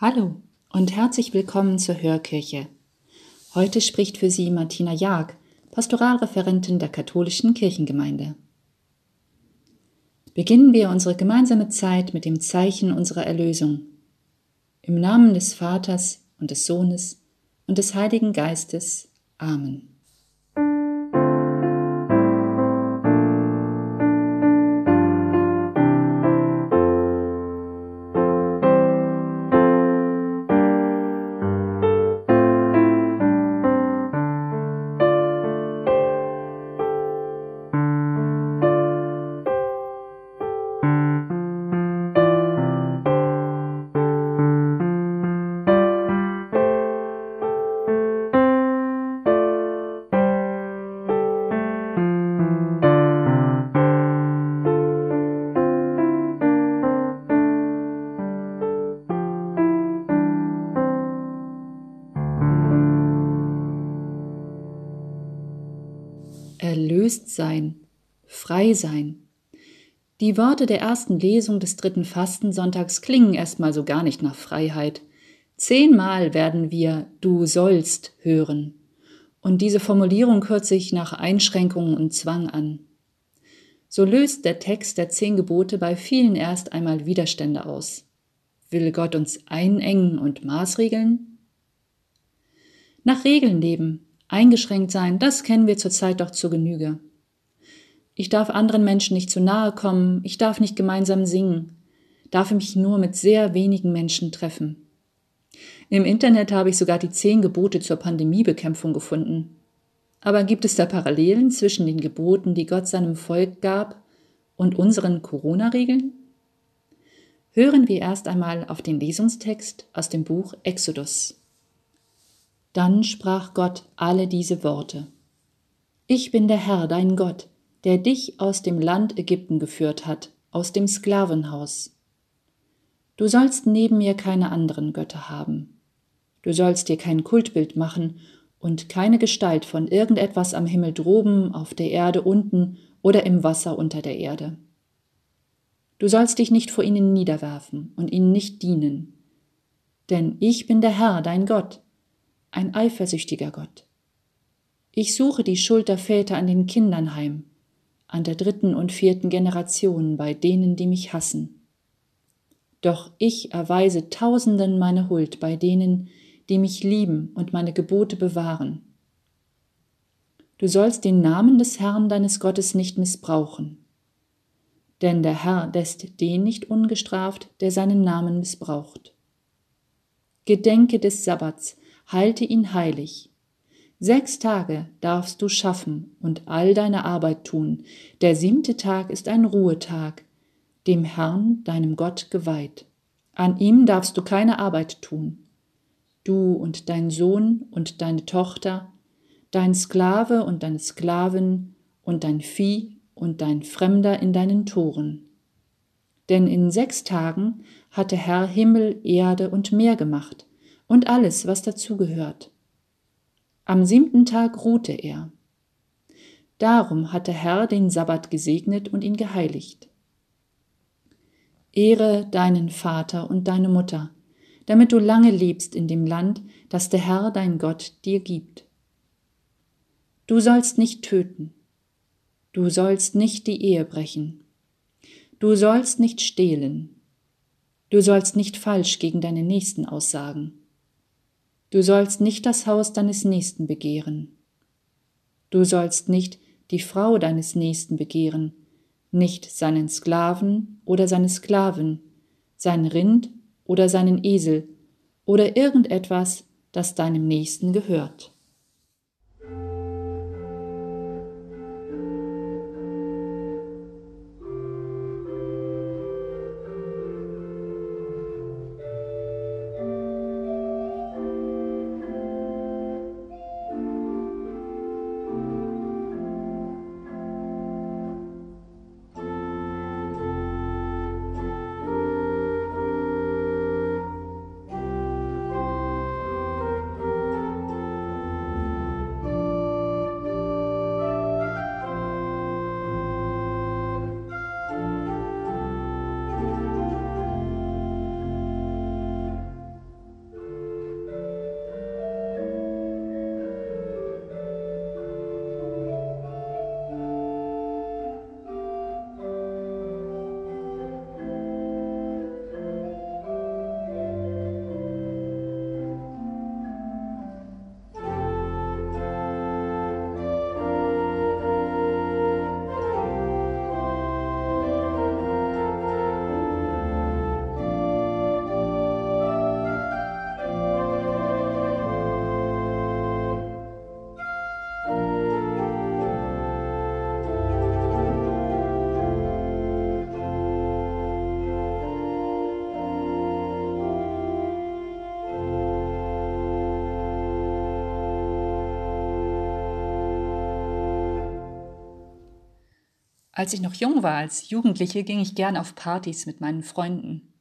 Hallo und herzlich willkommen zur Hörkirche. Heute spricht für Sie Martina Jag, Pastoralreferentin der katholischen Kirchengemeinde. Beginnen wir unsere gemeinsame Zeit mit dem Zeichen unserer Erlösung. Im Namen des Vaters und des Sohnes und des Heiligen Geistes. Amen. Erlöst sein, frei sein. Die Worte der ersten Lesung des dritten Fastensonntags klingen erstmal so gar nicht nach Freiheit. Zehnmal werden wir Du sollst hören. Und diese Formulierung hört sich nach Einschränkungen und Zwang an. So löst der Text der zehn Gebote bei vielen erst einmal Widerstände aus. Will Gott uns einengen und maßregeln? Nach Regeln leben, Eingeschränkt sein, das kennen wir zurzeit doch zur Genüge. Ich darf anderen Menschen nicht zu nahe kommen, ich darf nicht gemeinsam singen, darf mich nur mit sehr wenigen Menschen treffen. Im Internet habe ich sogar die zehn Gebote zur Pandemiebekämpfung gefunden. Aber gibt es da Parallelen zwischen den Geboten, die Gott seinem Volk gab, und unseren Corona-Regeln? Hören wir erst einmal auf den Lesungstext aus dem Buch Exodus. Dann sprach Gott alle diese Worte. Ich bin der Herr, dein Gott, der dich aus dem Land Ägypten geführt hat, aus dem Sklavenhaus. Du sollst neben mir keine anderen Götter haben. Du sollst dir kein Kultbild machen und keine Gestalt von irgendetwas am Himmel droben, auf der Erde unten oder im Wasser unter der Erde. Du sollst dich nicht vor ihnen niederwerfen und ihnen nicht dienen. Denn ich bin der Herr, dein Gott, ein eifersüchtiger Gott. Ich suche die Schuld der Väter an den Kindern heim, an der dritten und vierten Generation bei denen, die mich hassen. Doch ich erweise Tausenden meine Huld bei denen, die mich lieben und meine Gebote bewahren. Du sollst den Namen des Herrn deines Gottes nicht missbrauchen. Denn der Herr lässt den nicht ungestraft, der seinen Namen missbraucht. Gedenke des Sabbats, halte ihn heilig. Sechs Tage darfst du schaffen und all deine Arbeit tun. Der siebte Tag ist ein Ruhetag, dem Herrn, deinem Gott, geweiht. An ihm darfst du keine Arbeit tun. Du und dein Sohn und deine Tochter, dein Sklave und deine Sklavin und dein Vieh und dein Fremder in deinen Toren. Denn in sechs Tagen hat der Herr Himmel, Erde und Meer gemacht und alles, was dazugehört. Am siebten Tag ruhte er. Darum hat der Herr den Sabbat gesegnet und ihn geheiligt. Ehre deinen Vater und deine Mutter, damit du lange lebst in dem Land, das der Herr dein Gott dir gibt. Du sollst nicht töten. Du sollst nicht die Ehe brechen. Du sollst nicht stehlen. Du sollst nicht falsch gegen deine Nächsten aussagen. Du sollst nicht das Haus deines Nächsten begehren. Du sollst nicht die Frau deines Nächsten begehren, nicht seinen Sklaven oder seine Sklavin, sein Rind oder seinen Esel oder irgendetwas, das deinem Nächsten gehört. Als ich noch jung war, als Jugendliche, ging ich gern auf Partys mit meinen Freunden.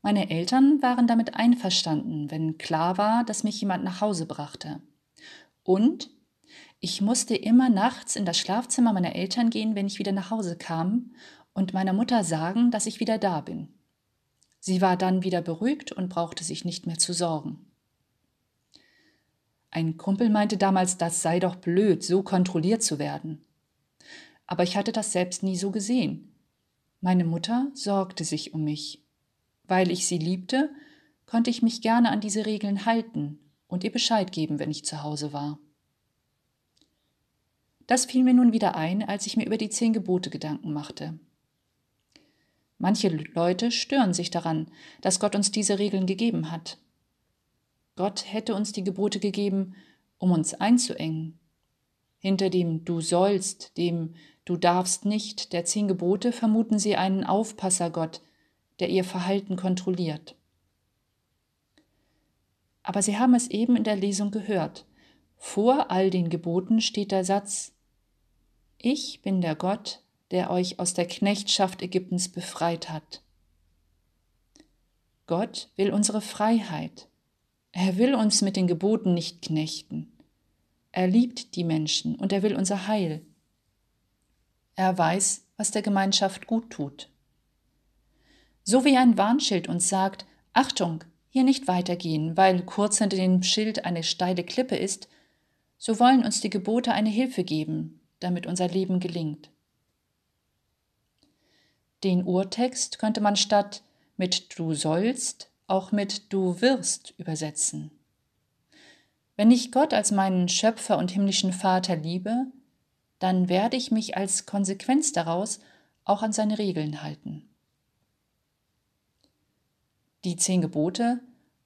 Meine Eltern waren damit einverstanden, wenn klar war, dass mich jemand nach Hause brachte. Und ich musste immer nachts in das Schlafzimmer meiner Eltern gehen, wenn ich wieder nach Hause kam, und meiner Mutter sagen, dass ich wieder da bin. Sie war dann wieder beruhigt und brauchte sich nicht mehr zu sorgen. Ein Kumpel meinte damals, das sei doch blöd, so kontrolliert zu werden aber ich hatte das selbst nie so gesehen. Meine Mutter sorgte sich um mich. Weil ich sie liebte, konnte ich mich gerne an diese Regeln halten und ihr Bescheid geben, wenn ich zu Hause war. Das fiel mir nun wieder ein, als ich mir über die zehn Gebote Gedanken machte. Manche Leute stören sich daran, dass Gott uns diese Regeln gegeben hat. Gott hätte uns die Gebote gegeben, um uns einzuengen. Hinter dem Du sollst, dem Du darfst nicht der zehn Gebote vermuten sie einen Aufpassergott, der ihr Verhalten kontrolliert. Aber sie haben es eben in der Lesung gehört. Vor all den Geboten steht der Satz Ich bin der Gott, der euch aus der Knechtschaft Ägyptens befreit hat. Gott will unsere Freiheit. Er will uns mit den Geboten nicht knechten. Er liebt die Menschen und er will unser Heil. Er weiß, was der Gemeinschaft gut tut. So wie ein Warnschild uns sagt, Achtung, hier nicht weitergehen, weil kurz hinter dem Schild eine steile Klippe ist, so wollen uns die Gebote eine Hilfe geben, damit unser Leben gelingt. Den Urtext könnte man statt mit du sollst auch mit du wirst übersetzen. Wenn ich Gott als meinen Schöpfer und himmlischen Vater liebe, dann werde ich mich als Konsequenz daraus auch an seine Regeln halten. Die zehn Gebote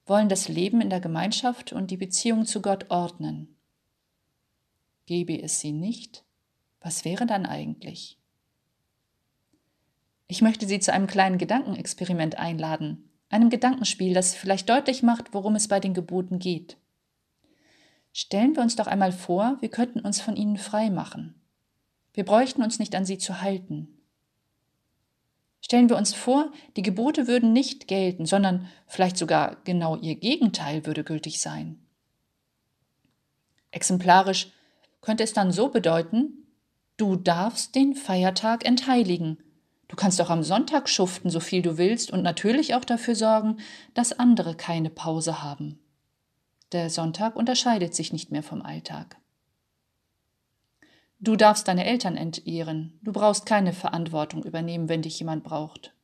wollen das Leben in der Gemeinschaft und die Beziehung zu Gott ordnen. Gebe es sie nicht, was wäre dann eigentlich? Ich möchte Sie zu einem kleinen Gedankenexperiment einladen, einem Gedankenspiel, das vielleicht deutlich macht, worum es bei den Geboten geht. Stellen wir uns doch einmal vor, wir könnten uns von ihnen frei machen. Wir bräuchten uns nicht an sie zu halten. Stellen wir uns vor, die Gebote würden nicht gelten, sondern vielleicht sogar genau ihr Gegenteil würde gültig sein. Exemplarisch könnte es dann so bedeuten, du darfst den Feiertag entheiligen. Du kannst auch am Sonntag schuften, so viel du willst, und natürlich auch dafür sorgen, dass andere keine Pause haben. Der Sonntag unterscheidet sich nicht mehr vom Alltag. Du darfst deine Eltern entehren. Du brauchst keine Verantwortung übernehmen, wenn dich jemand braucht.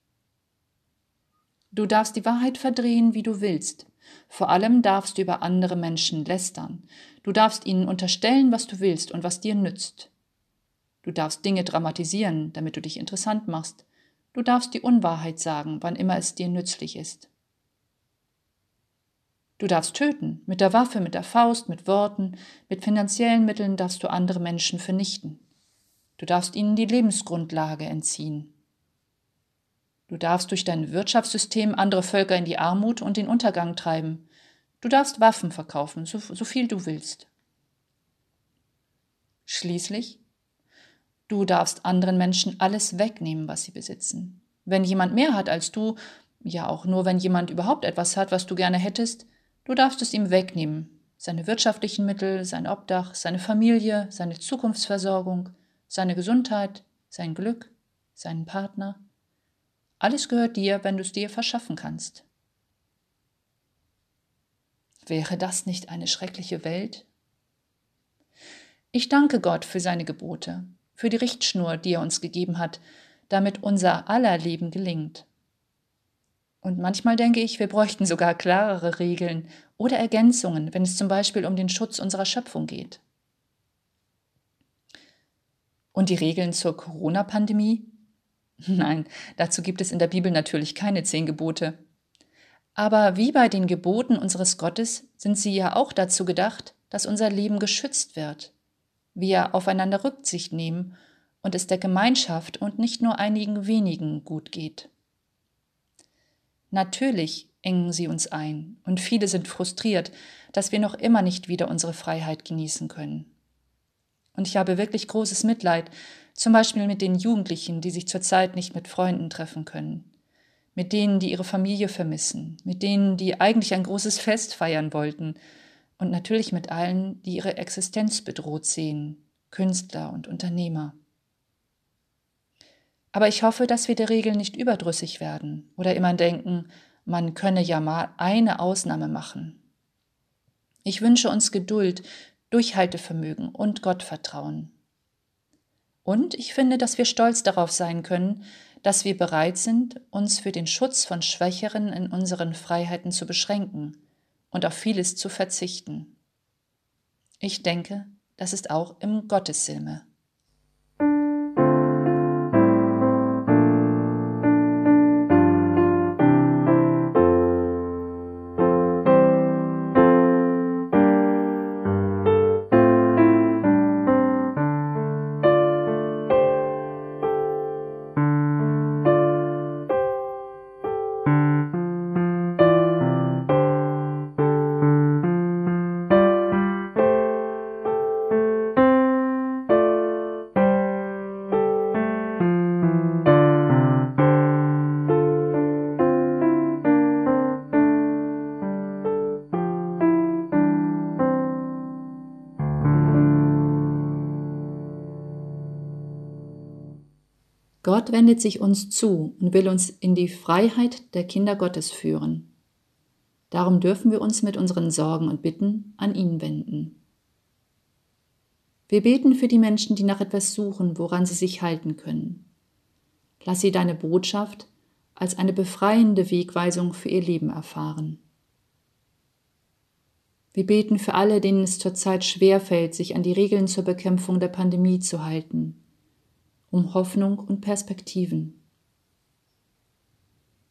Du darfst die Wahrheit verdrehen, wie du willst. Vor allem darfst du über andere Menschen lästern. Du darfst ihnen unterstellen, was du willst und was dir nützt. Du darfst Dinge dramatisieren, damit du dich interessant machst. Du darfst die Unwahrheit sagen, wann immer es dir nützlich ist. Du darfst töten, mit der Waffe, mit der Faust, mit Worten, mit finanziellen Mitteln darfst du andere Menschen vernichten. Du darfst ihnen die Lebensgrundlage entziehen. Du darfst durch dein Wirtschaftssystem andere Völker in die Armut und den Untergang treiben. Du darfst Waffen verkaufen, so, so viel du willst. Schließlich, du darfst anderen Menschen alles wegnehmen, was sie besitzen. Wenn jemand mehr hat als du, ja auch nur wenn jemand überhaupt etwas hat, was du gerne hättest, Du darfst es ihm wegnehmen, seine wirtschaftlichen Mittel, sein Obdach, seine Familie, seine Zukunftsversorgung, seine Gesundheit, sein Glück, seinen Partner. Alles gehört dir, wenn du es dir verschaffen kannst. Wäre das nicht eine schreckliche Welt? Ich danke Gott für seine Gebote, für die Richtschnur, die er uns gegeben hat, damit unser aller Leben gelingt. Und manchmal denke ich, wir bräuchten sogar klarere Regeln oder Ergänzungen, wenn es zum Beispiel um den Schutz unserer Schöpfung geht. Und die Regeln zur Corona-Pandemie? Nein, dazu gibt es in der Bibel natürlich keine zehn Gebote. Aber wie bei den Geboten unseres Gottes sind sie ja auch dazu gedacht, dass unser Leben geschützt wird, wir aufeinander Rücksicht nehmen und es der Gemeinschaft und nicht nur einigen wenigen gut geht. Natürlich engen sie uns ein, und viele sind frustriert, dass wir noch immer nicht wieder unsere Freiheit genießen können. Und ich habe wirklich großes Mitleid, zum Beispiel mit den Jugendlichen, die sich zurzeit nicht mit Freunden treffen können, mit denen, die ihre Familie vermissen, mit denen, die eigentlich ein großes Fest feiern wollten und natürlich mit allen, die ihre Existenz bedroht sehen, Künstler und Unternehmer. Aber ich hoffe, dass wir der Regel nicht überdrüssig werden oder immer denken, man könne ja mal eine Ausnahme machen. Ich wünsche uns Geduld, Durchhaltevermögen und Gottvertrauen. Und ich finde, dass wir stolz darauf sein können, dass wir bereit sind, uns für den Schutz von Schwächeren in unseren Freiheiten zu beschränken und auf vieles zu verzichten. Ich denke, das ist auch im Gottessinne. Gott wendet sich uns zu und will uns in die Freiheit der Kinder Gottes führen. Darum dürfen wir uns mit unseren Sorgen und Bitten an ihn wenden. Wir beten für die Menschen, die nach etwas suchen, woran sie sich halten können. Lass sie deine Botschaft als eine befreiende Wegweisung für ihr Leben erfahren. Wir beten für alle, denen es zurzeit schwerfällt, sich an die Regeln zur Bekämpfung der Pandemie zu halten um Hoffnung und Perspektiven.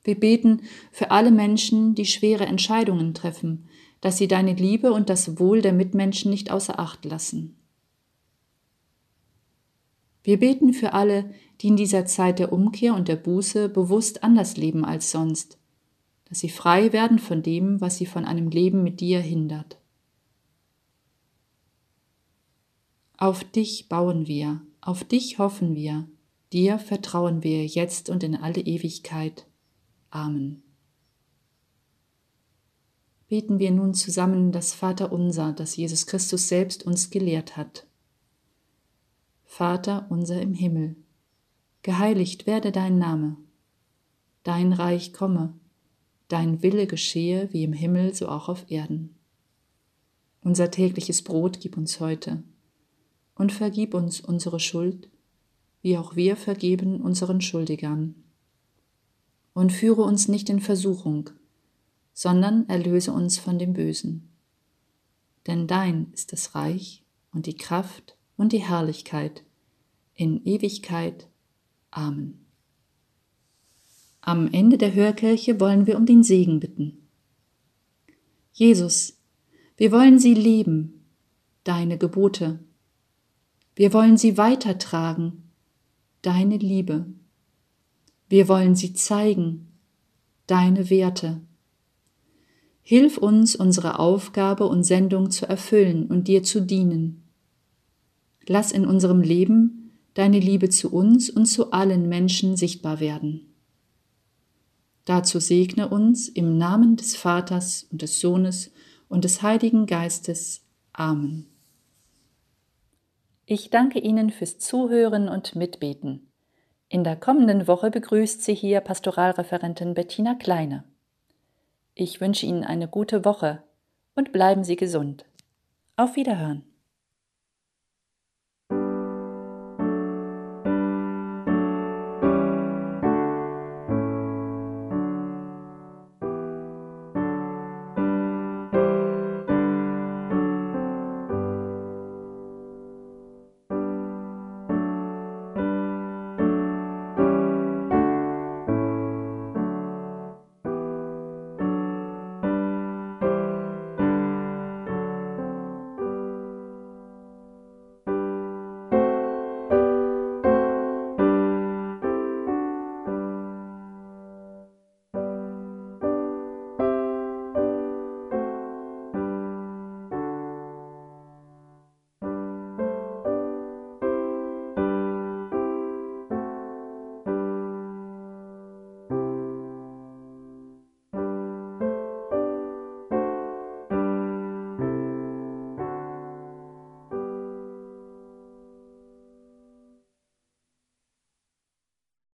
Wir beten für alle Menschen, die schwere Entscheidungen treffen, dass sie deine Liebe und das Wohl der Mitmenschen nicht außer Acht lassen. Wir beten für alle, die in dieser Zeit der Umkehr und der Buße bewusst anders leben als sonst, dass sie frei werden von dem, was sie von einem Leben mit dir hindert. Auf dich bauen wir, auf dich hoffen wir, dir vertrauen wir jetzt und in alle Ewigkeit. Amen. Beten wir nun zusammen das Vaterunser, das Jesus Christus selbst uns gelehrt hat. Vater unser im Himmel, geheiligt werde dein Name, dein Reich komme, dein Wille geschehe wie im Himmel so auch auf Erden. Unser tägliches Brot gib uns heute und vergib uns unsere Schuld, wie auch wir vergeben unseren Schuldigern. Und führe uns nicht in Versuchung, sondern erlöse uns von dem Bösen. Denn dein ist das Reich und die Kraft und die Herrlichkeit in Ewigkeit. Amen. Am Ende der Hörkirche wollen wir um den Segen bitten. Jesus, wir wollen sie lieben, deine Gebote, wir wollen sie weitertragen, deine Liebe. Wir wollen sie zeigen, deine Werte. Hilf uns, unsere Aufgabe und Sendung zu erfüllen und dir zu dienen. Lass in unserem Leben deine Liebe zu uns und zu allen Menschen sichtbar werden. Dazu segne uns im Namen des Vaters und des Sohnes und des Heiligen Geistes. Amen. Ich danke Ihnen fürs Zuhören und Mitbeten. In der kommenden Woche begrüßt Sie hier Pastoralreferentin Bettina Kleine. Ich wünsche Ihnen eine gute Woche und bleiben Sie gesund. Auf Wiederhören.